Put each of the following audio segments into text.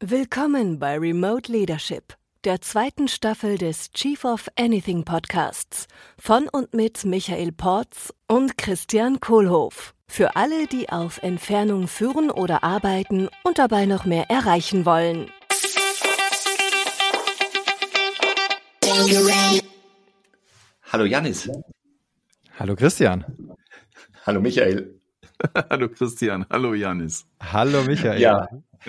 Willkommen bei Remote Leadership, der zweiten Staffel des Chief of Anything Podcasts von und mit Michael Porz und Christian Kohlhoff. Für alle, die auf Entfernung führen oder arbeiten und dabei noch mehr erreichen wollen. Hallo Janis. Hallo Christian. Hallo Michael. Hallo Christian. Hallo Janis. Hallo Michael. Ja,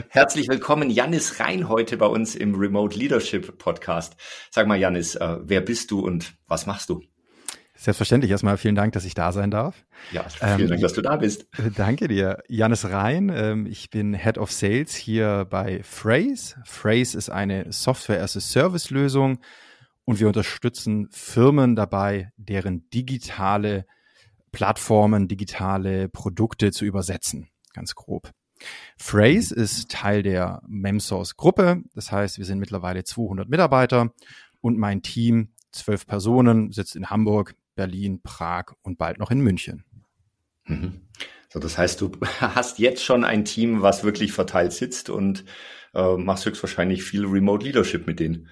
herzlich willkommen Janis Rein heute bei uns im Remote Leadership Podcast. Sag mal Janis, äh, wer bist du und was machst du? Selbstverständlich. Erstmal vielen Dank, dass ich da sein darf. Ja, vielen ähm, Dank, dass du da bist. Danke dir. Janis Rein, ähm, ich bin Head of Sales hier bei Phrase. Phrase ist eine Software-as-a-Service-Lösung und wir unterstützen Firmen dabei, deren digitale Plattformen, digitale Produkte zu übersetzen, ganz grob. Phrase ist Teil der Memsource Gruppe. Das heißt, wir sind mittlerweile 200 Mitarbeiter und mein Team, zwölf Personen, sitzt in Hamburg, Berlin, Prag und bald noch in München. Mhm. So, das heißt, du hast jetzt schon ein Team, was wirklich verteilt sitzt und äh, machst höchstwahrscheinlich viel Remote Leadership mit denen.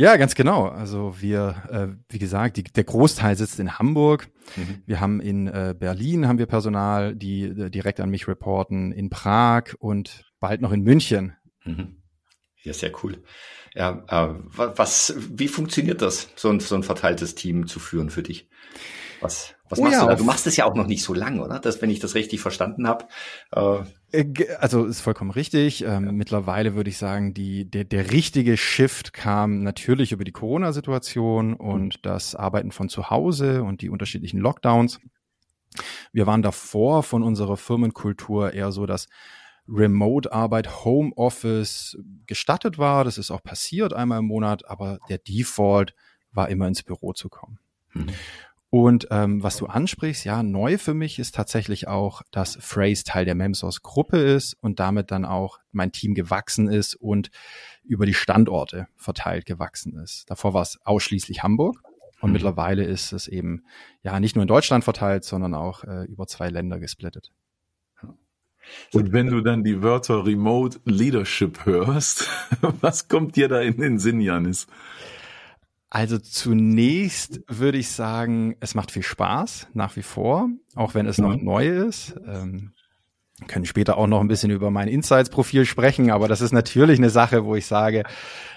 Ja, ganz genau. Also wir, äh, wie gesagt, die, der Großteil sitzt in Hamburg. Mhm. Wir haben in äh, Berlin haben wir Personal, die äh, direkt an mich reporten, in Prag und bald noch in München. Mhm. Ja, sehr cool. Ja, äh, was, wie funktioniert das, so ein, so ein verteiltes Team zu führen für dich? Was, was oh machst ja, du da? Du machst es ja auch noch nicht so lang, oder? Das, wenn ich das richtig verstanden habe. Äh, also ist vollkommen richtig. Ähm, ja. Mittlerweile würde ich sagen, die, der, der richtige Shift kam natürlich über die Corona-Situation und mhm. das Arbeiten von zu Hause und die unterschiedlichen Lockdowns. Wir waren davor von unserer Firmenkultur eher so, dass Remote-Arbeit, Homeoffice gestattet war. Das ist auch passiert einmal im Monat, aber der Default war immer ins Büro zu kommen. Mhm. Und ähm, was du ansprichst, ja, neu für mich ist tatsächlich auch, dass Phrase Teil der Memsource Gruppe ist und damit dann auch mein Team gewachsen ist und über die Standorte verteilt gewachsen ist. Davor war es ausschließlich Hamburg und mhm. mittlerweile ist es eben ja nicht nur in Deutschland verteilt, sondern auch äh, über zwei Länder gesplittet. Und wenn du dann die Wörter Remote Leadership hörst, was kommt dir da in den Sinn, Janis? Also zunächst würde ich sagen, es macht viel Spaß, nach wie vor, auch wenn es noch mhm. neu ist. Ähm, können später auch noch ein bisschen über mein Insights-Profil sprechen, aber das ist natürlich eine Sache, wo ich sage,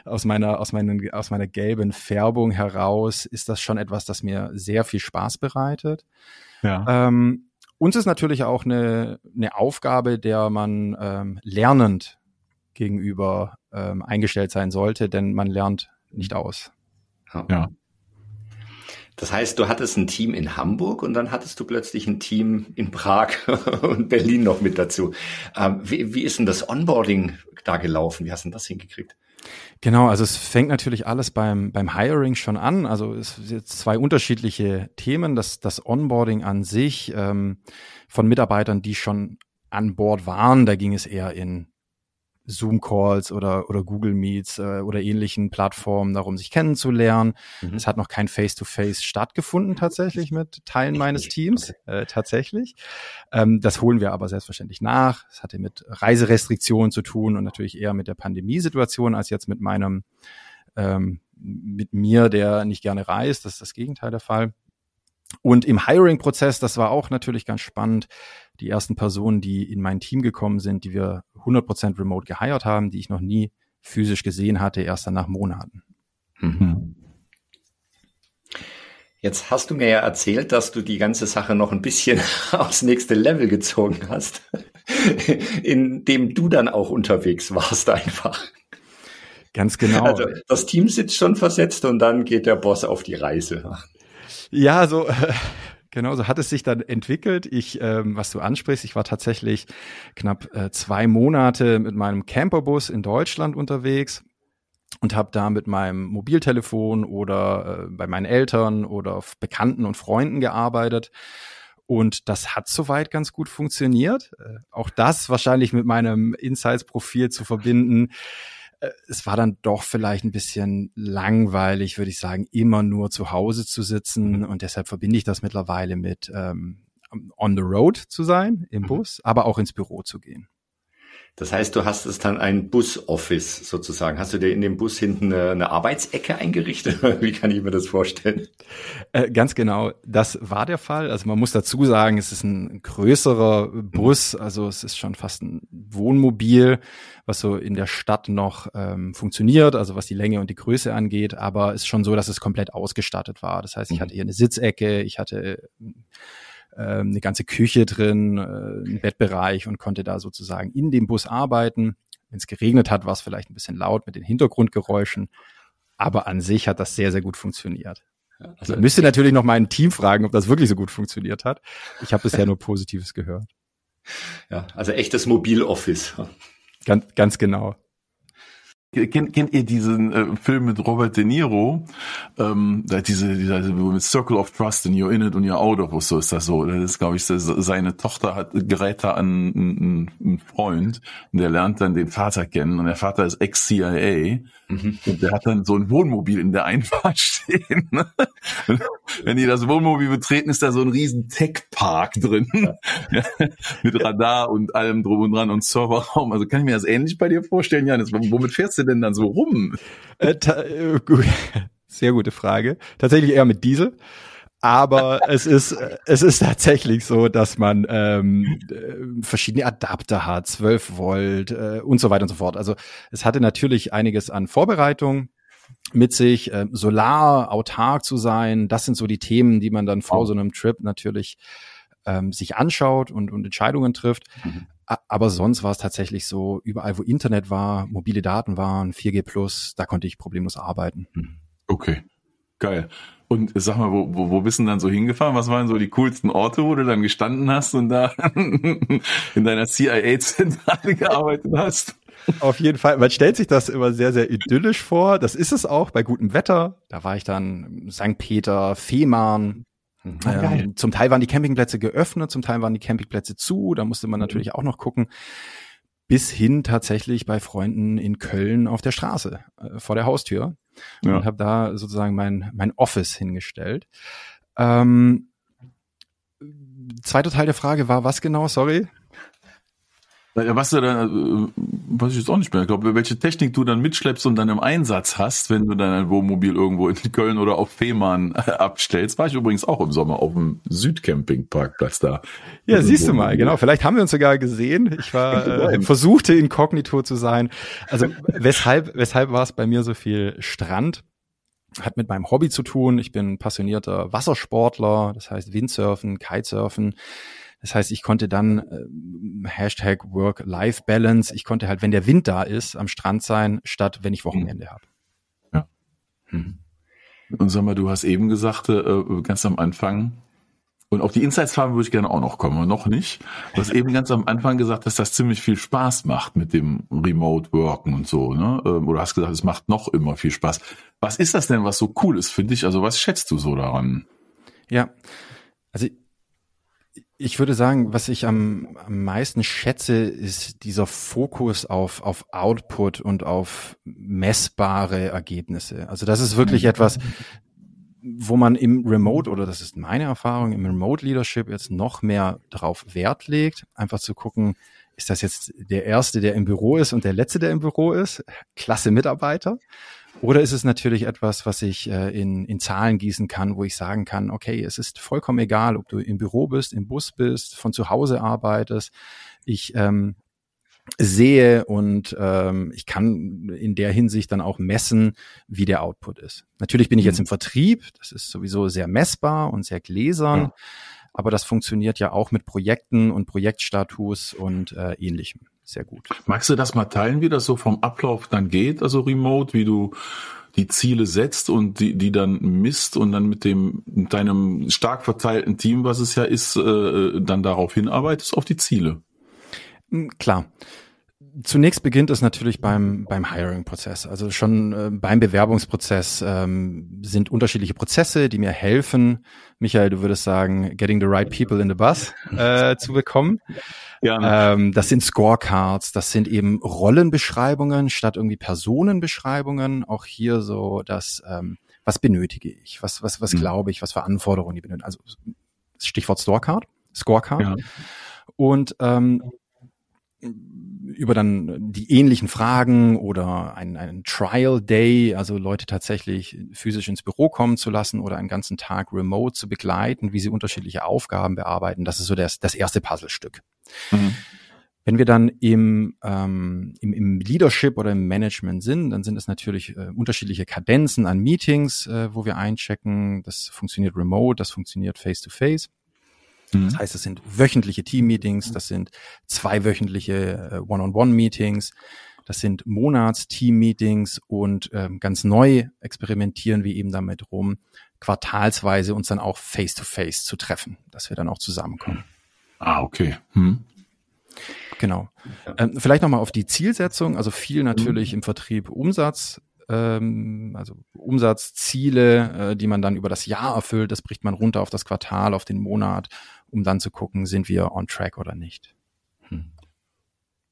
aus meiner, aus meinen, aus meiner gelben Färbung heraus ist das schon etwas, das mir sehr viel Spaß bereitet. Ja. Ähm, uns ist natürlich auch eine, eine Aufgabe, der man ähm, lernend gegenüber ähm, eingestellt sein sollte, denn man lernt nicht aus. Ja. ja. Das heißt, du hattest ein Team in Hamburg und dann hattest du plötzlich ein Team in Prag und Berlin noch mit dazu. Ähm, wie, wie ist denn das Onboarding da gelaufen? Wie hast du denn das hingekriegt? Genau, also es fängt natürlich alles beim, beim Hiring schon an. Also es sind jetzt zwei unterschiedliche Themen. Das, das Onboarding an sich ähm, von Mitarbeitern, die schon an Bord waren, da ging es eher in Zoom-Calls oder, oder Google Meets äh, oder ähnlichen Plattformen darum, sich kennenzulernen. Mhm. Es hat noch kein Face-to-Face -face stattgefunden tatsächlich mit Teilen meines Teams, äh, tatsächlich. Ähm, das holen wir aber selbstverständlich nach. Es hatte mit Reiserestriktionen zu tun und natürlich eher mit der Pandemiesituation als jetzt mit meinem, ähm, mit mir, der nicht gerne reist. Das ist das Gegenteil der Fall. Und im Hiring-Prozess, das war auch natürlich ganz spannend, die ersten Personen, die in mein Team gekommen sind, die wir 100% remote geheiert haben, die ich noch nie physisch gesehen hatte, erst dann nach Monaten. Mhm. Jetzt hast du mir ja erzählt, dass du die ganze Sache noch ein bisschen aufs nächste Level gezogen hast, indem du dann auch unterwegs warst einfach. Ganz genau. Also das Team sitzt schon versetzt und dann geht der Boss auf die Reise. Ja, so Genau, so hat es sich dann entwickelt. Ich, ähm, was du ansprichst, ich war tatsächlich knapp äh, zwei Monate mit meinem Camperbus in Deutschland unterwegs und habe da mit meinem Mobiltelefon oder äh, bei meinen Eltern oder Bekannten und Freunden gearbeitet. Und das hat soweit ganz gut funktioniert. Äh, auch das wahrscheinlich mit meinem Insights-Profil zu verbinden äh, es war dann doch vielleicht ein bisschen langweilig, würde ich sagen, immer nur zu Hause zu sitzen. Mhm. Und deshalb verbinde ich das mittlerweile mit ähm, on the road zu sein, im mhm. Bus, aber auch ins Büro zu gehen. Das heißt, du hast es dann ein Bus-Office sozusagen. Hast du dir in dem Bus hinten eine, eine Arbeitsecke eingerichtet? Wie kann ich mir das vorstellen? Äh, ganz genau, das war der Fall. Also man muss dazu sagen, es ist ein größerer Bus, also es ist schon fast ein Wohnmobil, was so in der Stadt noch ähm, funktioniert, also was die Länge und die Größe angeht. Aber es ist schon so, dass es komplett ausgestattet war. Das heißt, ich mhm. hatte hier eine Sitzecke, ich hatte ähm, eine ganze Küche drin, äh, ein Bettbereich und konnte da sozusagen in dem Bus arbeiten. Wenn es geregnet hat, war es vielleicht ein bisschen laut mit den Hintergrundgeräuschen, aber an sich hat das sehr, sehr gut funktioniert. Also müsste natürlich noch mein Team fragen, ob das wirklich so gut funktioniert hat. Ich habe bisher nur Positives gehört. Ja, also echtes Mobiloffice. Ganz, ganz genau. Kennt, kennt ihr diesen äh, Film mit Robert De Niro? Ähm, da diese, diese mit Circle of Trust and you're in it and you're out of, so ist das so. Das ist, glaube ich, seine Tochter hat gerät da an einen, einen Freund und der lernt dann den Vater kennen und der Vater ist Ex-CIA mhm. und der hat dann so ein Wohnmobil in der Einfahrt stehen. Wenn die das Wohnmobil betreten, ist da so ein riesen Tech-Park drin ja, mit Radar und allem drum und dran und Serverraum. Also kann ich mir das ähnlich bei dir vorstellen, Janis? Womit fährst du du denn dann so rum? Äh, äh, gut. Sehr gute Frage. Tatsächlich eher mit Diesel. Aber es ist, es ist tatsächlich so, dass man ähm, äh, verschiedene Adapter hat, 12 Volt äh, und so weiter und so fort. Also es hatte natürlich einiges an Vorbereitung mit sich, äh, solar, autark zu sein. Das sind so die Themen, die man dann vor so einem Trip natürlich ähm, sich anschaut und, und Entscheidungen trifft. Mhm. Aber sonst war es tatsächlich so, überall wo Internet war, mobile Daten waren, 4G plus, da konnte ich problemlos arbeiten. Mhm. Okay, geil. Und sag mal, wo, wo, wo bist du dann so hingefahren? Was waren so die coolsten Orte, wo du dann gestanden hast und da in deiner CIA-Zentrale gearbeitet hast? Auf jeden Fall. Man stellt sich das immer sehr, sehr idyllisch vor. Das ist es auch bei gutem Wetter. Da war ich dann St. Peter, Fehmarn. Ähm, zum Teil waren die Campingplätze geöffnet, zum Teil waren die Campingplätze zu. Da musste man mhm. natürlich auch noch gucken. Bis hin tatsächlich bei Freunden in Köln auf der Straße äh, vor der Haustür ja. und habe da sozusagen mein mein Office hingestellt. Ähm, zweiter Teil der Frage war was genau? Sorry. Was du dann, äh, weiß ich jetzt auch nicht mehr. Ich glaube, welche Technik du dann mitschleppst und dann im Einsatz hast, wenn du dann ein Wohnmobil irgendwo in Köln oder auf Fehmarn äh, abstellst. War ich übrigens auch im Sommer auf dem Südcampingparkplatz da. Ja, siehst du mal, genau. Vielleicht haben wir uns sogar gesehen. Ich war, äh, versuchte inkognito zu sein. Also, weshalb, weshalb war es bei mir so viel Strand? Hat mit meinem Hobby zu tun. Ich bin passionierter Wassersportler, das heißt Windsurfen, Kitesurfen. Das heißt, ich konnte dann äh, Hashtag Work-Life-Balance, ich konnte halt, wenn der Wind da ist, am Strand sein, statt wenn ich Wochenende habe. Ja. Hm. Und sag mal, du hast eben gesagt, äh, ganz am Anfang, und auf die Insights-Farben würde ich gerne auch noch kommen, noch nicht. Du hast eben ganz am Anfang gesagt, dass das ziemlich viel Spaß macht mit dem Remote-Worken und so, ne? Ähm, oder hast gesagt, es macht noch immer viel Spaß. Was ist das denn, was so cool ist für dich? Also was schätzt du so daran? Ja, also ich würde sagen, was ich am, am meisten schätze, ist dieser Fokus auf, auf Output und auf messbare Ergebnisse. Also das ist wirklich etwas, wo man im Remote, oder das ist meine Erfahrung, im Remote Leadership jetzt noch mehr darauf Wert legt, einfach zu gucken, ist das jetzt der Erste, der im Büro ist und der Letzte, der im Büro ist? Klasse Mitarbeiter. Oder ist es natürlich etwas, was ich äh, in, in Zahlen gießen kann, wo ich sagen kann, okay, es ist vollkommen egal, ob du im Büro bist, im Bus bist, von zu Hause arbeitest. Ich ähm, sehe und ähm, ich kann in der Hinsicht dann auch messen, wie der Output ist. Natürlich bin ich jetzt mhm. im Vertrieb, das ist sowieso sehr messbar und sehr gläsern, ja. aber das funktioniert ja auch mit Projekten und Projektstatus und äh, ähnlichem sehr gut. Magst du das mal teilen, wie das so vom Ablauf dann geht, also remote, wie du die Ziele setzt und die, die dann misst und dann mit dem mit deinem stark verteilten Team, was es ja ist, äh, dann darauf hinarbeitest auf die Ziele? Hm, klar. Zunächst beginnt es natürlich beim, beim Hiring-Prozess. Also schon äh, beim Bewerbungsprozess ähm, sind unterschiedliche Prozesse, die mir helfen, Michael, du würdest sagen, getting the right people in the bus äh, zu bekommen. Ja. Ähm, das sind Scorecards, das sind eben Rollenbeschreibungen statt irgendwie Personenbeschreibungen. Auch hier so, dass ähm, was benötige ich, was was was mhm. glaube ich, was für Anforderungen die benötigen. Also Stichwort Scorecard, Scorecard. Ja. Und ähm, über dann die ähnlichen Fragen oder einen, einen Trial Day, also Leute tatsächlich physisch ins Büro kommen zu lassen oder einen ganzen Tag remote zu begleiten, wie sie unterschiedliche Aufgaben bearbeiten. Das ist so das, das erste Puzzlestück. Mhm. Wenn wir dann im, ähm, im, im Leadership oder im Management sind, dann sind es natürlich äh, unterschiedliche Kadenzen an Meetings, äh, wo wir einchecken. Das funktioniert remote, das funktioniert face-to-face. -face. Das mhm. heißt, es sind wöchentliche Team-Meetings, das sind zweiwöchentliche äh, One-on-One-Meetings, das sind Monats-Team-Meetings und ähm, ganz neu experimentieren wir eben damit rum, quartalsweise uns dann auch face-to-face -face zu treffen, dass wir dann auch zusammenkommen. Ah, okay. Hm. Genau. Ähm, vielleicht nochmal auf die Zielsetzung, also viel natürlich mhm. im Vertrieb Umsatz, ähm, also Umsatzziele, äh, die man dann über das Jahr erfüllt, das bricht man runter auf das Quartal, auf den Monat, um dann zu gucken, sind wir on track oder nicht. Hm.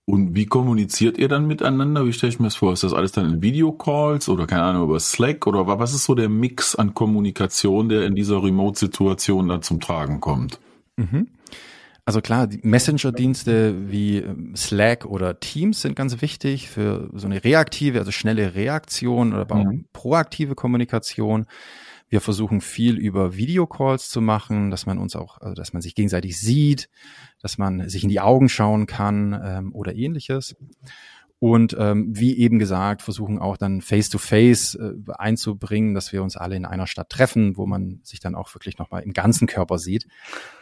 Und wie kommuniziert ihr dann miteinander? Wie stelle ich mir das vor? Ist das alles dann in Videocalls oder keine Ahnung über Slack oder was ist so der Mix an Kommunikation, der in dieser Remote-Situation dann zum Tragen kommt? Mhm. Also klar, die Messenger-Dienste wie ähm, Slack oder Teams sind ganz wichtig für so eine reaktive, also schnelle Reaktion oder mhm. proaktive Kommunikation. Wir versuchen viel über Videocalls zu machen, dass man uns auch, also dass man sich gegenseitig sieht, dass man sich in die Augen schauen kann ähm, oder ähnliches. Und ähm, wie eben gesagt, versuchen auch dann Face-to-Face -face, äh, einzubringen, dass wir uns alle in einer Stadt treffen, wo man sich dann auch wirklich nochmal im ganzen Körper sieht.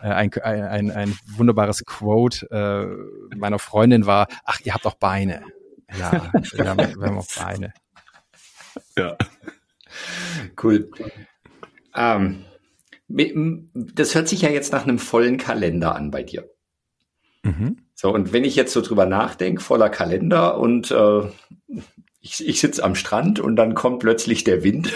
Äh, ein, ein, ein wunderbares Quote äh, meiner Freundin war, ach, ihr habt doch Beine. Ja, wir haben, wir haben auch Beine. Ja. Cool. Ähm, das hört sich ja jetzt nach einem vollen Kalender an bei dir. Mhm. So, und wenn ich jetzt so drüber nachdenke, voller Kalender und äh, ich, ich sitze am Strand und dann kommt plötzlich der Wind.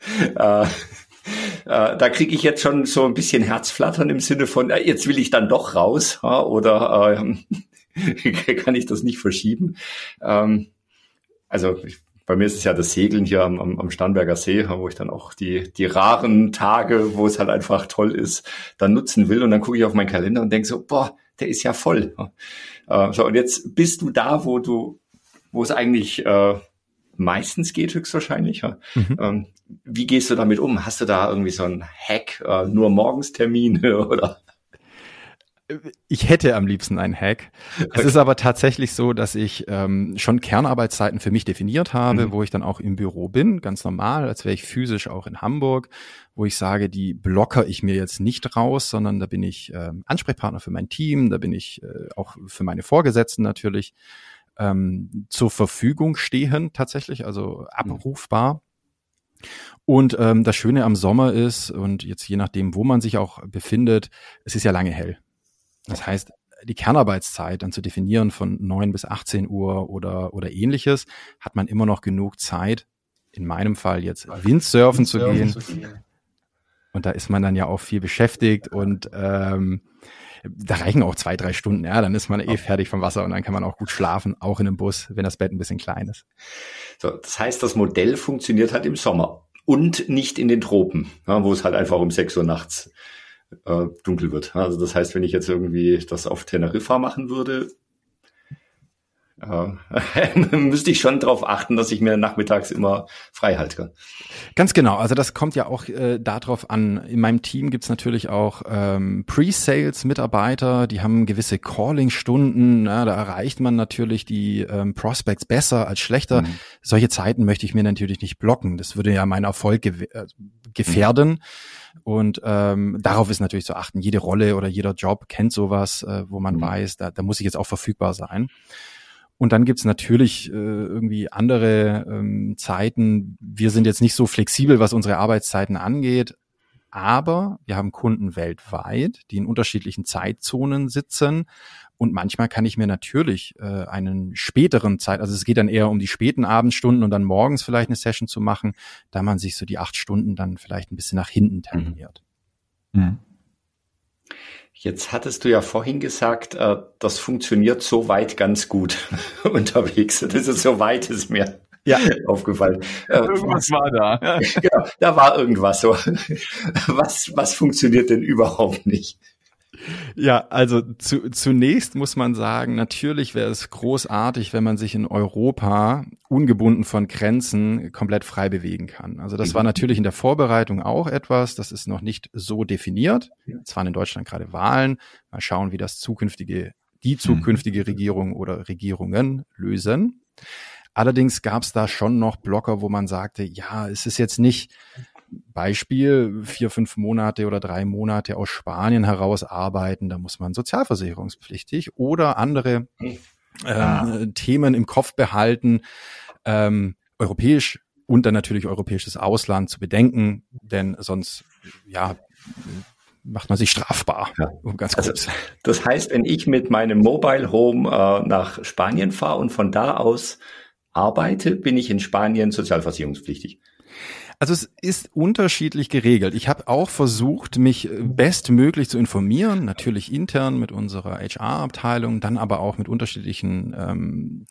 äh, äh, da kriege ich jetzt schon so ein bisschen Herzflattern im Sinne von, äh, jetzt will ich dann doch raus äh, oder äh, kann ich das nicht verschieben. Ähm, also ich, bei mir ist es ja das Segeln hier am, am, am Starnberger See, wo ich dann auch die, die raren Tage, wo es halt einfach toll ist, dann nutzen will. Und dann gucke ich auf meinen Kalender und denke so, boah, der ist ja voll. Äh, so, und jetzt bist du da, wo du, wo es eigentlich äh, meistens geht, höchstwahrscheinlich. Ja. Mhm. Ähm, wie gehst du damit um? Hast du da irgendwie so einen Hack, äh, nur Morgenstermine oder? Ich hätte am liebsten einen Hack. Es ist aber tatsächlich so, dass ich ähm, schon Kernarbeitszeiten für mich definiert habe, mhm. wo ich dann auch im Büro bin, ganz normal, als wäre ich physisch auch in Hamburg, wo ich sage, die blocker ich mir jetzt nicht raus, sondern da bin ich ähm, Ansprechpartner für mein Team, da bin ich äh, auch für meine Vorgesetzten natürlich ähm, zur Verfügung stehen tatsächlich, also mhm. abrufbar. Mhm. Und ähm, das Schöne am Sommer ist, und jetzt je nachdem, wo man sich auch befindet, es ist ja lange hell. Das heißt, die Kernarbeitszeit dann zu definieren von neun bis 18 Uhr oder, oder ähnliches, hat man immer noch genug Zeit, in meinem Fall jetzt Windsurfen, zu, gehen. zu gehen. Und da ist man dann ja auch viel beschäftigt und ähm, da reichen auch zwei, drei Stunden, ja, dann ist man eh fertig vom Wasser und dann kann man auch gut schlafen, auch in einem Bus, wenn das Bett ein bisschen klein ist. So, das heißt, das Modell funktioniert halt im Sommer und nicht in den Tropen, ja, wo es halt einfach um sechs Uhr nachts äh, dunkel wird. Also das heißt, wenn ich jetzt irgendwie das auf Teneriffa machen würde, äh, müsste ich schon darauf achten, dass ich mir nachmittags immer frei halte. Ganz genau. Also das kommt ja auch äh, darauf an. In meinem Team gibt's natürlich auch ähm, Pre-Sales-Mitarbeiter, die haben gewisse Calling-Stunden. da erreicht man natürlich die ähm, Prospects besser als schlechter. Mhm. Solche Zeiten möchte ich mir natürlich nicht blocken. Das würde ja meinen Erfolg ge äh, gefährden. Mhm. Und ähm, darauf ist natürlich zu achten. Jede Rolle oder jeder Job kennt sowas, äh, wo man mhm. weiß, da, da muss ich jetzt auch verfügbar sein. Und dann gibt's natürlich äh, irgendwie andere ähm, Zeiten. Wir sind jetzt nicht so flexibel, was unsere Arbeitszeiten angeht, aber wir haben Kunden weltweit, die in unterschiedlichen Zeitzonen sitzen und manchmal kann ich mir natürlich äh, einen späteren Zeit, also es geht dann eher um die späten Abendstunden und dann morgens vielleicht eine Session zu machen, da man sich so die acht Stunden dann vielleicht ein bisschen nach hinten mhm. terminiert. Mhm. Jetzt hattest du ja vorhin gesagt, äh, das funktioniert so weit ganz gut unterwegs. Das ist so weit ist mir ja. aufgefallen. Äh, irgendwas war da. genau, da war irgendwas so. Was, was funktioniert denn überhaupt nicht? Ja, also zu, zunächst muss man sagen, natürlich wäre es großartig, wenn man sich in Europa ungebunden von Grenzen komplett frei bewegen kann. Also das war mhm. natürlich in der Vorbereitung auch etwas, das ist noch nicht so definiert. Es waren in Deutschland gerade Wahlen. Mal schauen, wie das zukünftige, die mhm. zukünftige Regierung oder Regierungen lösen. Allerdings gab es da schon noch Blocker, wo man sagte, ja, es ist jetzt nicht Beispiel vier, fünf Monate oder drei Monate aus Spanien heraus arbeiten, da muss man sozialversicherungspflichtig oder andere ähm, ah. Themen im Kopf behalten, ähm, europäisch und dann natürlich europäisches Ausland zu bedenken, denn sonst ja macht man sich strafbar. Ja. Ganz kurz. Also, das heißt, wenn ich mit meinem Mobile Home äh, nach Spanien fahre und von da aus arbeite, bin ich in Spanien sozialversicherungspflichtig. Also es ist unterschiedlich geregelt. Ich habe auch versucht, mich bestmöglich zu informieren, natürlich intern mit unserer HR-Abteilung, dann aber auch mit unterschiedlichen ähm,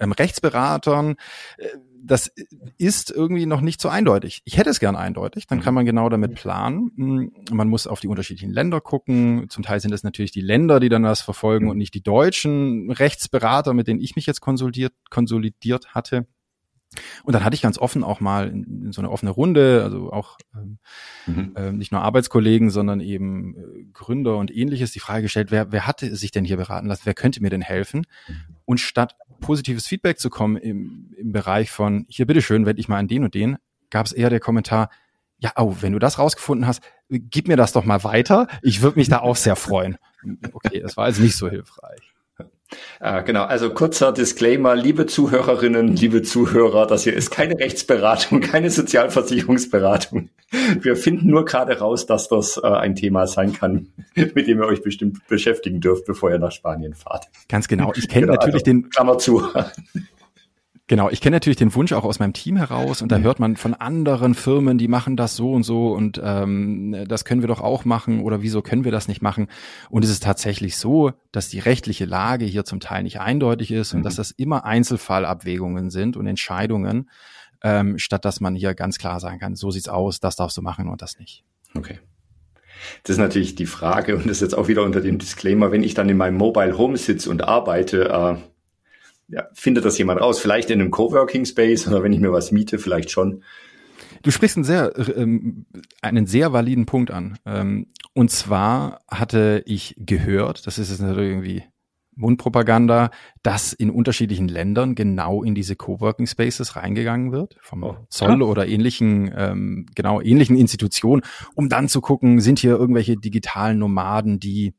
ähm, Rechtsberatern. Das ist irgendwie noch nicht so eindeutig. Ich hätte es gern eindeutig, dann kann man genau damit planen. Hm, man muss auf die unterschiedlichen Länder gucken. Zum Teil sind es natürlich die Länder, die dann das verfolgen und nicht die deutschen Rechtsberater, mit denen ich mich jetzt konsolidiert, konsolidiert hatte. Und dann hatte ich ganz offen auch mal in, in so eine offene Runde, also auch ähm, mhm. äh, nicht nur Arbeitskollegen, sondern eben äh, Gründer und ähnliches, die Frage gestellt, wer, wer hatte sich denn hier beraten lassen, wer könnte mir denn helfen? Mhm. Und statt positives Feedback zu kommen im, im Bereich von, hier bitteschön, wende ich mal an den und den, gab es eher der Kommentar, ja, oh, wenn du das rausgefunden hast, gib mir das doch mal weiter. Ich würde mich da auch sehr freuen. Okay, das war also nicht so hilfreich. Äh, genau, also kurzer Disclaimer, liebe Zuhörerinnen, liebe Zuhörer, das hier ist keine Rechtsberatung, keine Sozialversicherungsberatung. Wir finden nur gerade raus, dass das äh, ein Thema sein kann, mit dem ihr euch bestimmt beschäftigen dürft, bevor ihr nach Spanien fahrt. Ganz genau. Ich kenne genau, natürlich also, den Klammer zu. Genau, ich kenne natürlich den Wunsch auch aus meinem Team heraus und da mhm. hört man von anderen Firmen, die machen das so und so und ähm, das können wir doch auch machen oder wieso können wir das nicht machen? Und es ist tatsächlich so, dass die rechtliche Lage hier zum Teil nicht eindeutig ist und dass mhm. das immer Einzelfallabwägungen sind und Entscheidungen, ähm, statt dass man hier ganz klar sagen kann, so sieht's aus, das darfst du machen und das nicht. Okay. Das ist natürlich die Frage und das ist jetzt auch wieder unter dem Disclaimer, wenn ich dann in meinem Mobile Home sitze und arbeite, äh, ja, findet das jemand raus? Vielleicht in einem Coworking Space oder wenn ich mir was miete, vielleicht schon. Du sprichst einen sehr, ähm, einen sehr validen Punkt an. Ähm, und zwar hatte ich gehört, das ist jetzt natürlich irgendwie Mundpropaganda, dass in unterschiedlichen Ländern genau in diese Coworking Spaces reingegangen wird, vom oh. Zoll oder ähnlichen, ähm, genau ähnlichen Institutionen, um dann zu gucken, sind hier irgendwelche digitalen Nomaden, die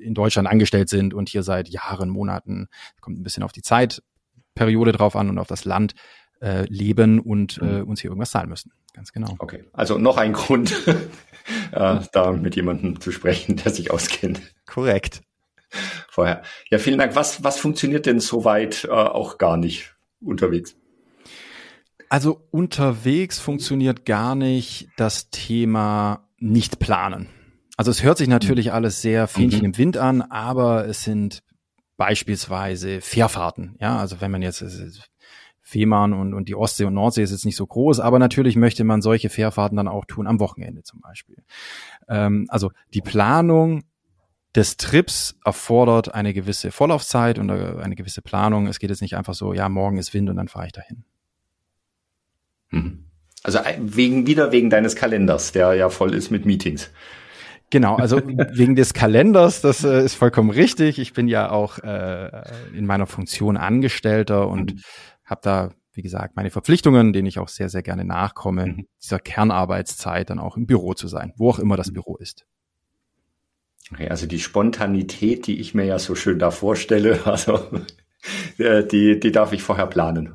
in Deutschland angestellt sind und hier seit Jahren, Monaten, kommt ein bisschen auf die Zeitperiode drauf an und auf das Land äh, leben und äh, mhm. uns hier irgendwas zahlen müssen. Ganz genau. Okay, also noch ein Grund, äh, da mit jemandem zu sprechen, der sich auskennt. Korrekt. Vorher. Ja, vielen Dank. Was, was funktioniert denn soweit äh, auch gar nicht unterwegs? Also unterwegs funktioniert gar nicht das Thema nicht planen. Also es hört sich natürlich mhm. alles sehr Fähnchen mhm. im Wind an, aber es sind beispielsweise Fährfahrten. Ja, also wenn man jetzt Fehmarn und, und die Ostsee und Nordsee ist jetzt nicht so groß, aber natürlich möchte man solche Fährfahrten dann auch tun am Wochenende zum Beispiel. Ähm, also die Planung des Trips erfordert eine gewisse Vorlaufzeit und eine gewisse Planung. Es geht jetzt nicht einfach so, ja, morgen ist Wind und dann fahre ich dahin. Mhm. Also äh, wegen, wieder wegen deines Kalenders, der ja voll ist mit Meetings. Genau, also wegen des Kalenders, das äh, ist vollkommen richtig. Ich bin ja auch äh, in meiner Funktion Angestellter und mhm. habe da, wie gesagt, meine Verpflichtungen, denen ich auch sehr, sehr gerne nachkomme, mhm. dieser Kernarbeitszeit dann auch im Büro zu sein, wo auch immer das mhm. Büro ist. Okay, also die Spontanität, die ich mir ja so schön da vorstelle, also äh, die, die darf ich vorher planen.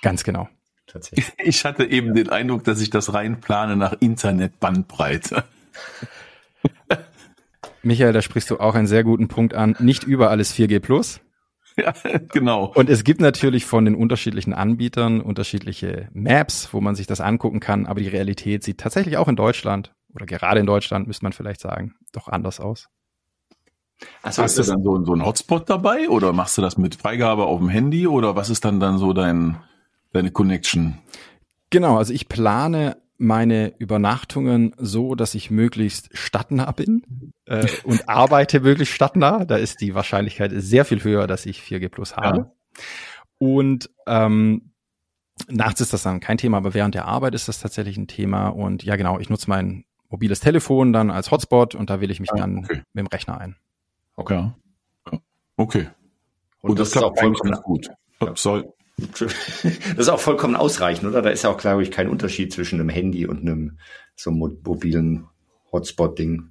Ganz genau. Tatsächlich. Ich hatte eben den Eindruck, dass ich das rein plane nach Internetbandbreite. Michael, da sprichst du auch einen sehr guten Punkt an. Nicht überall ist 4G Plus. Ja, genau. Und es gibt natürlich von den unterschiedlichen Anbietern unterschiedliche Maps, wo man sich das angucken kann, aber die Realität sieht tatsächlich auch in Deutschland oder gerade in Deutschland, müsste man vielleicht sagen, doch anders aus. Also Hast du dann so, so einen Hotspot dabei oder machst du das mit Freigabe auf dem Handy oder was ist dann dann so dein, deine Connection? Genau, also ich plane meine Übernachtungen so, dass ich möglichst stadtnah bin äh, und arbeite möglichst stadtnah. Da ist die Wahrscheinlichkeit sehr viel höher, dass ich 4G Plus habe. Ja. Und ähm, nachts ist das dann kein Thema, aber während der Arbeit ist das tatsächlich ein Thema. Und ja, genau, ich nutze mein mobiles Telefon dann als Hotspot und da wähle ich mich ah, dann okay. mit dem Rechner ein. Okay. Okay. Und, und das, das klappt vollkommen gut. Ja. Soll, Das ist auch vollkommen ausreichend, oder? Da ist ja auch, glaube ich, kein Unterschied zwischen einem Handy und einem so mobilen Hotspot-Ding.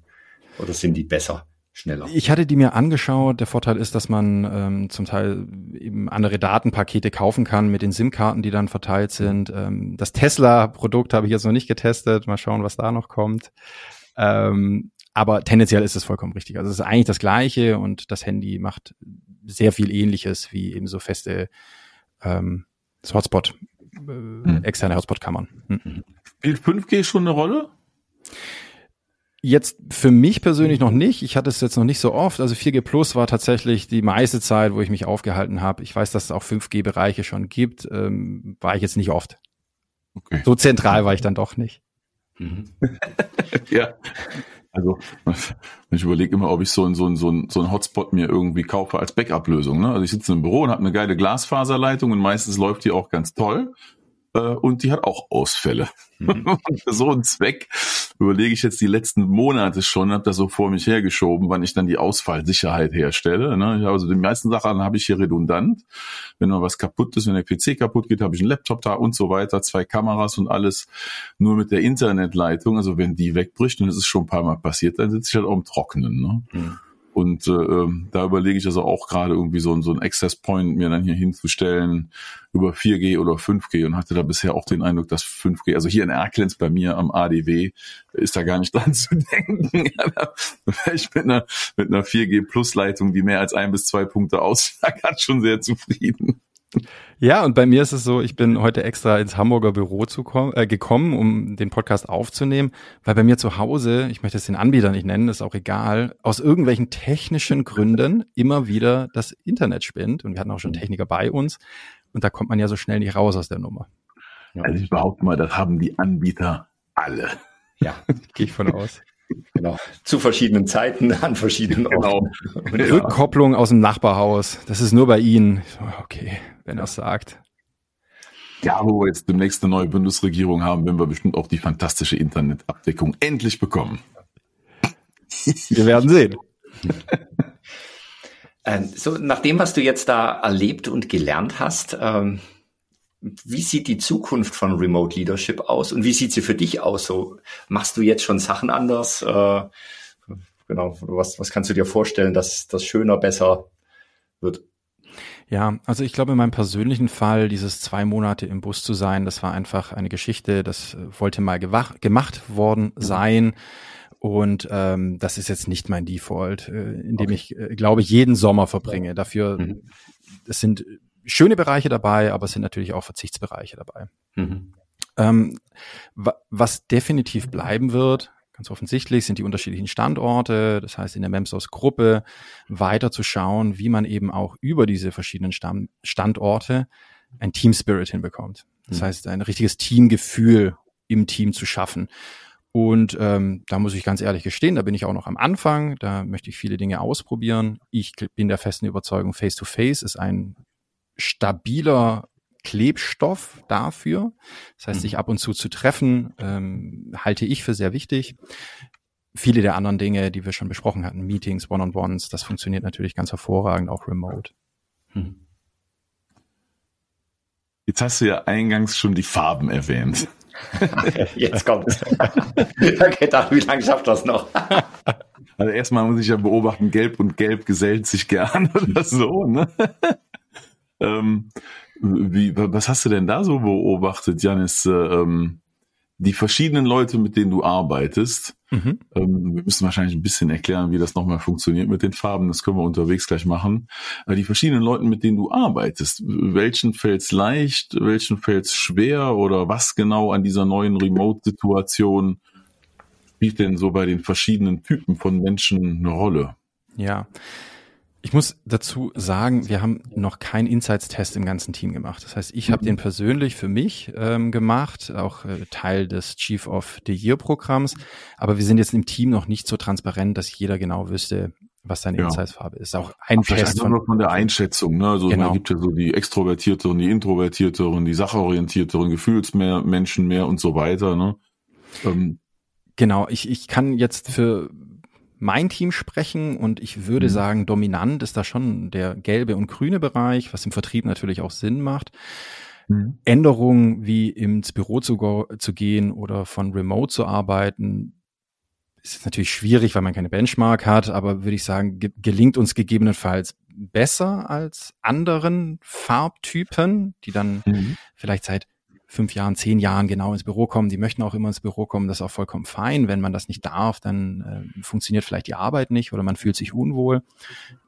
Oder sind die besser? Schneller. Ich hatte die mir angeschaut. Der Vorteil ist, dass man ähm, zum Teil eben andere Datenpakete kaufen kann mit den SIM-Karten, die dann verteilt sind. Ähm, das Tesla-Produkt habe ich jetzt noch nicht getestet. Mal schauen, was da noch kommt. Ähm, aber tendenziell ist es vollkommen richtig. Also es ist eigentlich das Gleiche und das Handy macht sehr viel Ähnliches wie eben so feste ähm, das Hotspot, äh, hm. externe Hotspot-Kammern. Hm. Spielt 5G schon eine Rolle? Jetzt für mich persönlich noch nicht. Ich hatte es jetzt noch nicht so oft. Also 4G Plus war tatsächlich die meiste Zeit, wo ich mich aufgehalten habe. Ich weiß, dass es auch 5G-Bereiche schon gibt. Ähm, war ich jetzt nicht oft. Okay. So zentral war ich dann doch nicht. Mhm. ja. Also ich überlege immer, ob ich so ein so ein so ein so ein Hotspot mir irgendwie kaufe als Backup-Lösung. Ne? Also ich sitze im Büro und habe eine geile Glasfaserleitung und meistens läuft die auch ganz toll und die hat auch Ausfälle. Mhm. für so einen Zweck überlege ich jetzt die letzten Monate schon, habe das so vor mich hergeschoben, wann ich dann die Ausfallsicherheit herstelle. Ne? Also die meisten Sachen habe ich hier redundant. Wenn mal was kaputt ist, wenn der PC kaputt geht, habe ich einen Laptop da und so weiter, zwei Kameras und alles nur mit der Internetleitung. Also wenn die wegbricht, und es ist schon ein paar Mal passiert, dann sitze ich halt auch im Trockenen. Ne? Mhm. Und äh, ähm, da überlege ich also auch gerade irgendwie so, so ein Access Point mir dann hier hinzustellen über 4G oder 5G und hatte da bisher auch den Eindruck, dass 5G, also hier in Erklens bei mir am ADW, ist da gar nicht dran zu denken. ich mit einer, mit einer 4G Plus Leitung, die mehr als ein bis zwei Punkte ausschlag, schon sehr zufrieden. Ja, und bei mir ist es so, ich bin heute extra ins Hamburger Büro zu kommen, äh, gekommen, um den Podcast aufzunehmen, weil bei mir zu Hause, ich möchte es den Anbieter nicht nennen, ist auch egal, aus irgendwelchen technischen Gründen immer wieder das Internet spinnt. Und wir hatten auch schon Techniker bei uns. Und da kommt man ja so schnell nicht raus aus der Nummer. Ja. Also ich behaupte mal, das haben die Anbieter alle. Ja, gehe ich von aus. Genau. Zu verschiedenen Zeiten, an verschiedenen Orten. Genau. Rückkopplung aus dem Nachbarhaus. Das ist nur bei Ihnen. Okay, wenn er es sagt. Ja, wo wir jetzt demnächst eine neue Bundesregierung haben, werden wir bestimmt auch die fantastische Internetabdeckung endlich bekommen. Wir werden sehen. Ähm, so, nach dem, was du jetzt da erlebt und gelernt hast, ähm, wie sieht die Zukunft von Remote Leadership aus und wie sieht sie für dich aus? So machst du jetzt schon Sachen anders? Äh, genau, was, was kannst du dir vorstellen, dass das schöner, besser wird? Ja, also ich glaube in meinem persönlichen Fall, dieses zwei Monate im Bus zu sein, das war einfach eine Geschichte, das wollte mal gemacht worden sein. Und ähm, das ist jetzt nicht mein Default, äh, in dem okay. ich, äh, glaube ich, jeden Sommer verbringe. Dafür, mhm. es sind schöne Bereiche dabei, aber es sind natürlich auch Verzichtsbereiche dabei. Mhm. Ähm, wa was definitiv bleiben wird, ganz offensichtlich, sind die unterschiedlichen Standorte. Das heißt, in der Memsos-Gruppe weiter zu schauen, wie man eben auch über diese verschiedenen Stand Standorte ein Team Spirit hinbekommt. Das mhm. heißt, ein richtiges Teamgefühl im Team zu schaffen. Und ähm, da muss ich ganz ehrlich gestehen, da bin ich auch noch am Anfang, da möchte ich viele Dinge ausprobieren. Ich bin der festen Überzeugung, Face-to-Face -face ist ein stabiler Klebstoff dafür. Das heißt, mhm. sich ab und zu zu treffen, ähm, halte ich für sehr wichtig. Viele der anderen Dinge, die wir schon besprochen hatten, Meetings, One-on-Ones, das funktioniert natürlich ganz hervorragend, auch remote. Mhm. Jetzt hast du ja eingangs schon die Farben erwähnt. Jetzt kommt es. okay, da, wie lange schafft das noch? Also erstmal muss ich ja beobachten, Gelb und Gelb gesellt sich gern oder so. Ne? Ähm, wie, was hast du denn da so beobachtet, Janis? Ähm, die verschiedenen Leute, mit denen du arbeitest, mhm. ähm, wir müssen wahrscheinlich ein bisschen erklären, wie das nochmal funktioniert mit den Farben, das können wir unterwegs gleich machen. Aber die verschiedenen Leute, mit denen du arbeitest, welchen fällt's leicht, welchen fällt's schwer oder was genau an dieser neuen Remote-Situation spielt denn so bei den verschiedenen Typen von Menschen eine Rolle? Ja, Ich muss dazu sagen, wir haben noch keinen Insights-Test im ganzen Team gemacht. Das heißt, ich habe den persönlich für mich ähm, gemacht, auch äh, Teil des Chief of the Year Programms. Aber wir sind jetzt im Team noch nicht so transparent, dass jeder genau wüsste, was seine ja. Insights-Farbe ist. Auch ein Test von, von der Einschätzung. Ne? Also genau. man gibt ja so die extrovertierteren, die introvertierteren, die sachorientierteren, Gefühlsmenschen mehr und so weiter. Ne? Ähm, genau. Ich, ich kann jetzt für mein Team sprechen und ich würde mhm. sagen, dominant ist da schon der gelbe und grüne Bereich, was im Vertrieb natürlich auch Sinn macht. Mhm. Änderungen wie ins Büro zu, go, zu gehen oder von Remote zu arbeiten, ist natürlich schwierig, weil man keine Benchmark hat, aber würde ich sagen, ge gelingt uns gegebenenfalls besser als anderen Farbtypen, die dann mhm. vielleicht seit fünf Jahren, zehn Jahren genau ins Büro kommen. Die möchten auch immer ins Büro kommen. Das ist auch vollkommen fein. Wenn man das nicht darf, dann äh, funktioniert vielleicht die Arbeit nicht oder man fühlt sich unwohl.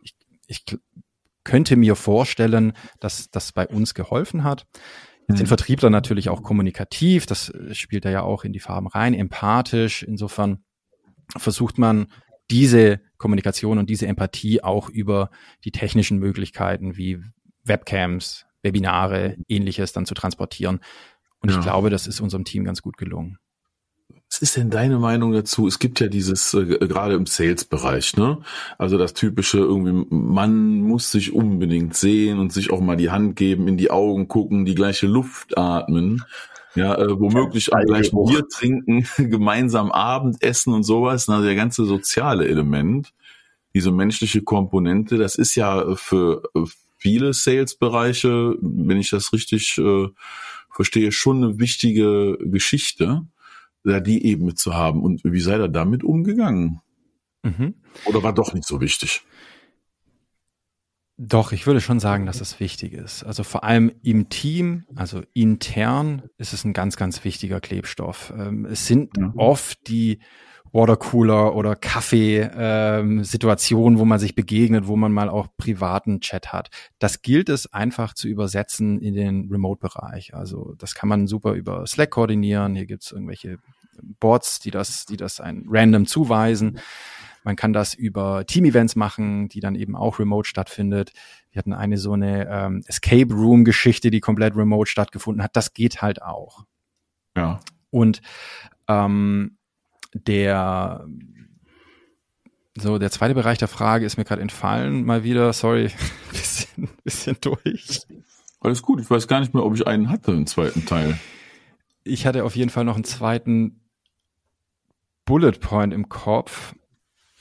Ich, ich könnte mir vorstellen, dass das bei uns geholfen hat. Jetzt sind mhm. Vertriebler natürlich auch kommunikativ. Das äh, spielt da ja auch in die Farben rein, empathisch. Insofern versucht man diese Kommunikation und diese Empathie auch über die technischen Möglichkeiten wie Webcams, Webinare, ähnliches dann zu transportieren. Und ja. ich glaube, das ist unserem Team ganz gut gelungen. Was ist denn deine Meinung dazu? Es gibt ja dieses, äh, gerade im Sales-Bereich, ne? Also das typische irgendwie, man muss sich unbedingt sehen und sich auch mal die Hand geben, in die Augen gucken, die gleiche Luft atmen. Ja, äh, womöglich auch gleich Bier trinken, gemeinsam Abendessen und sowas. Also der ganze soziale Element, diese menschliche Komponente, das ist ja für viele Sales-Bereiche, wenn ich das richtig äh, verstehe, schon eine wichtige Geschichte, da die Ebene zu haben. Und wie sei er damit umgegangen? Mhm. Oder war doch nicht so wichtig? Doch, ich würde schon sagen, dass es wichtig ist. Also vor allem im Team, also intern, ist es ein ganz, ganz wichtiger Klebstoff. Ähm, es sind oft die Watercooler oder Kaffee-Situationen, ähm, wo man sich begegnet, wo man mal auch privaten Chat hat. Das gilt es einfach zu übersetzen in den Remote-Bereich. Also das kann man super über Slack koordinieren. Hier gibt's irgendwelche Bots, die das, die das ein random zuweisen. Man kann das über Team-Events machen, die dann eben auch remote stattfindet. Wir hatten eine so eine ähm, Escape Room-Geschichte, die komplett remote stattgefunden hat. Das geht halt auch. Ja. Und ähm, der so, der zweite Bereich der Frage ist mir gerade entfallen, mal wieder. Sorry, bisschen, bisschen durch. Alles gut, ich weiß gar nicht mehr, ob ich einen hatte, einen zweiten Teil. Ich hatte auf jeden Fall noch einen zweiten Bullet Point im Kopf.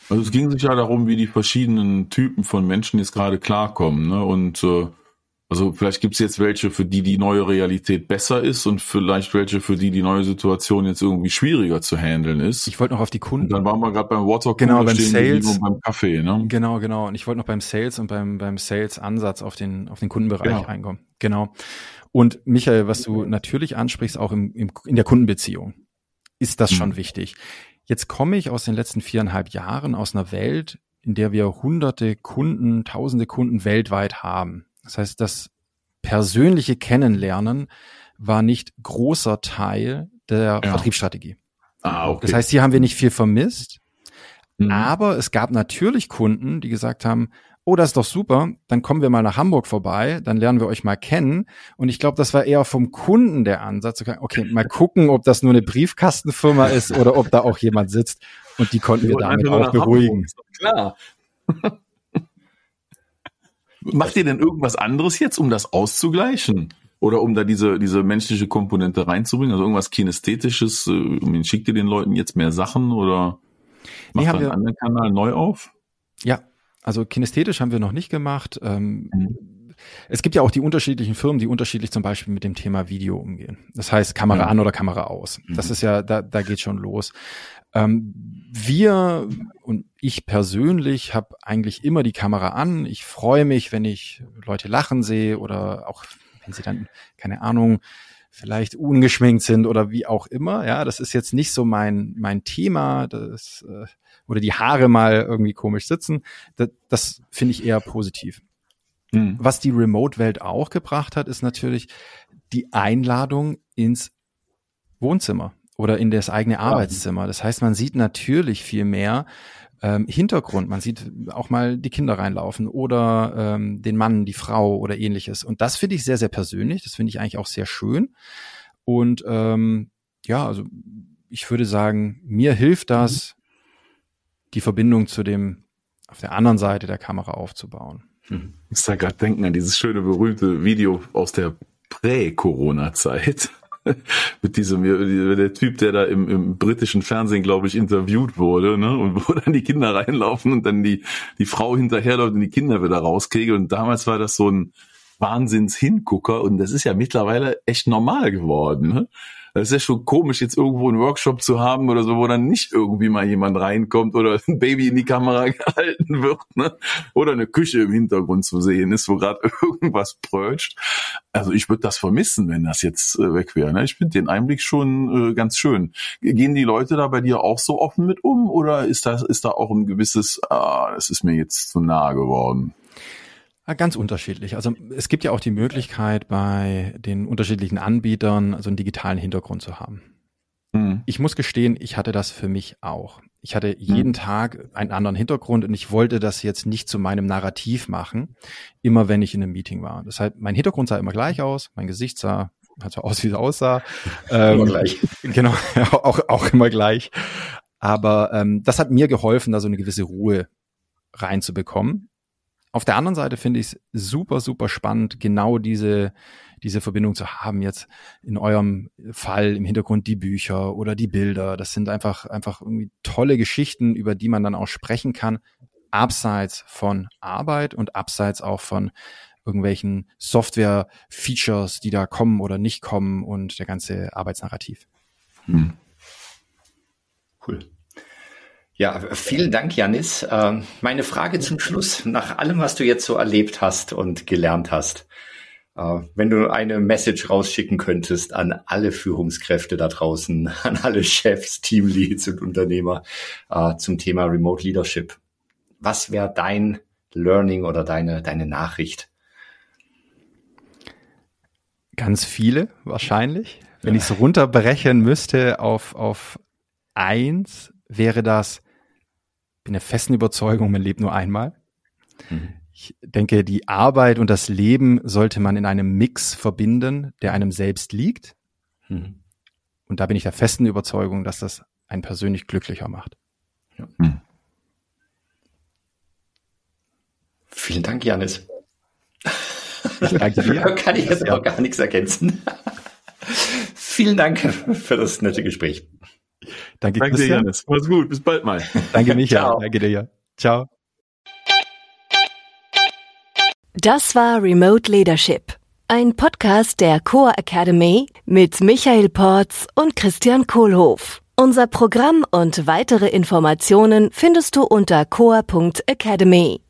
Also es ging sich ja darum, wie die verschiedenen Typen von Menschen jetzt gerade klarkommen, ne? Und äh, also vielleicht gibt es jetzt welche, für die die neue Realität besser ist und vielleicht welche, für die die neue Situation jetzt irgendwie schwieriger zu handeln ist. Ich wollte noch auf die Kunden. Und dann waren wir gerade beim Water genau beim Sales und beim Kaffee, ne? Genau, genau. Und ich wollte noch beim Sales und beim beim Sales Ansatz auf den auf den Kundenbereich ja. reinkommen. Genau. Und Michael, was du natürlich ansprichst, auch im, im in der Kundenbeziehung, ist das hm. schon wichtig. Jetzt komme ich aus den letzten viereinhalb Jahren aus einer Welt, in der wir hunderte Kunden, tausende Kunden weltweit haben. Das heißt, das persönliche Kennenlernen war nicht großer Teil der ja. Vertriebsstrategie. Ah, okay. Das heißt, hier haben wir nicht viel vermisst, mhm. aber es gab natürlich Kunden, die gesagt haben, oh, das ist doch super, dann kommen wir mal nach Hamburg vorbei, dann lernen wir euch mal kennen. Und ich glaube, das war eher vom Kunden der Ansatz, okay, mal gucken, ob das nur eine Briefkastenfirma ist oder ob da auch jemand sitzt. Und die konnten wir damit auch beruhigen. Klar. Macht ihr denn irgendwas anderes jetzt, um das auszugleichen? Oder um da diese, diese menschliche Komponente reinzubringen? Also irgendwas Kinästhetisches? Äh, schickt ihr den Leuten jetzt mehr Sachen oder macht nee, einen anderen Kanal neu auf? Ja, also kinästhetisch haben wir noch nicht gemacht. Ähm, mhm. Es gibt ja auch die unterschiedlichen Firmen, die unterschiedlich zum Beispiel mit dem Thema Video umgehen. Das heißt Kamera mhm. an oder Kamera aus. Das mhm. ist ja, da, da geht schon los. Ähm, wir und ich persönlich habe eigentlich immer die Kamera an. Ich freue mich, wenn ich Leute lachen sehe oder auch wenn sie dann, keine Ahnung, vielleicht ungeschminkt sind oder wie auch immer. Ja, das ist jetzt nicht so mein, mein Thema. Das, äh, oder die Haare mal irgendwie komisch sitzen. Das, das finde ich eher positiv. Mhm. Was die Remote-Welt auch gebracht hat, ist natürlich die Einladung ins Wohnzimmer oder in das eigene Arbeitszimmer. Das heißt, man sieht natürlich viel mehr ähm, Hintergrund. Man sieht auch mal die Kinder reinlaufen oder ähm, den Mann, die Frau oder ähnliches. Und das finde ich sehr, sehr persönlich. Das finde ich eigentlich auch sehr schön. Und ähm, ja, also ich würde sagen, mir hilft das, die Verbindung zu dem auf der anderen Seite der Kamera aufzubauen. Ich muss da gerade denken an dieses schöne berühmte Video aus der Prä-Corona-Zeit. mit diesem, der Typ, der da im, im britischen Fernsehen, glaube ich, interviewt wurde, ne, und wo dann die Kinder reinlaufen und dann die, die Frau hinterherläuft und die Kinder wieder rauskriege. Und damals war das so ein Wahnsinns-Hingucker und das ist ja mittlerweile echt normal geworden. Ne? Das ist ja schon komisch, jetzt irgendwo einen Workshop zu haben oder so, wo dann nicht irgendwie mal jemand reinkommt oder ein Baby in die Kamera gehalten wird, ne? Oder eine Küche im Hintergrund zu sehen ist, wo gerade irgendwas prötscht. Also ich würde das vermissen, wenn das jetzt äh, weg wäre. Ne? Ich finde den Einblick schon äh, ganz schön. Gehen die Leute da bei dir auch so offen mit um oder ist das ist da auch ein gewisses, ah, das ist mir jetzt zu nah geworden? Ganz unterschiedlich. Also es gibt ja auch die Möglichkeit bei den unterschiedlichen Anbietern, also einen digitalen Hintergrund zu haben. Mhm. Ich muss gestehen, ich hatte das für mich auch. Ich hatte jeden mhm. Tag einen anderen Hintergrund und ich wollte das jetzt nicht zu meinem Narrativ machen, immer wenn ich in einem Meeting war. Das heißt, mein Hintergrund sah immer gleich aus, mein Gesicht sah hat so aus, wie es aussah. Ähm, immer gleich. Genau, auch, auch immer gleich. Aber ähm, das hat mir geholfen, da so eine gewisse Ruhe reinzubekommen. Auf der anderen Seite finde ich es super, super spannend, genau diese, diese Verbindung zu haben. Jetzt in eurem Fall im Hintergrund die Bücher oder die Bilder. Das sind einfach, einfach irgendwie tolle Geschichten, über die man dann auch sprechen kann, abseits von Arbeit und abseits auch von irgendwelchen Software-Features, die da kommen oder nicht kommen und der ganze Arbeitsnarrativ. Hm. Cool. Ja, vielen Dank, Janis. Ähm, meine Frage zum Schluss, nach allem, was du jetzt so erlebt hast und gelernt hast, äh, wenn du eine Message rausschicken könntest an alle Führungskräfte da draußen, an alle Chefs, Teamleads und Unternehmer äh, zum Thema Remote Leadership, was wäre dein Learning oder deine, deine Nachricht? Ganz viele, wahrscheinlich. Wenn ich es runterbrechen müsste auf, auf eins, wäre das, bin der festen Überzeugung, man lebt nur einmal. Mhm. Ich denke, die Arbeit und das Leben sollte man in einem Mix verbinden, der einem selbst liegt. Mhm. Und da bin ich der festen Überzeugung, dass das einen persönlich glücklicher macht. Ja. Mhm. Vielen Dank, Janis. Danke dir. Kann ich jetzt auch gar nichts ergänzen. Vielen Dank für das nette Gespräch. Danke, Danke dir, Janis. Mach's gut. Bis bald mal. Danke, Micha. Danke dir. Ciao. Das war Remote Leadership, ein Podcast der Core Academy mit Michael Porz und Christian Kohlhoff. Unser Programm und weitere Informationen findest du unter core.academy.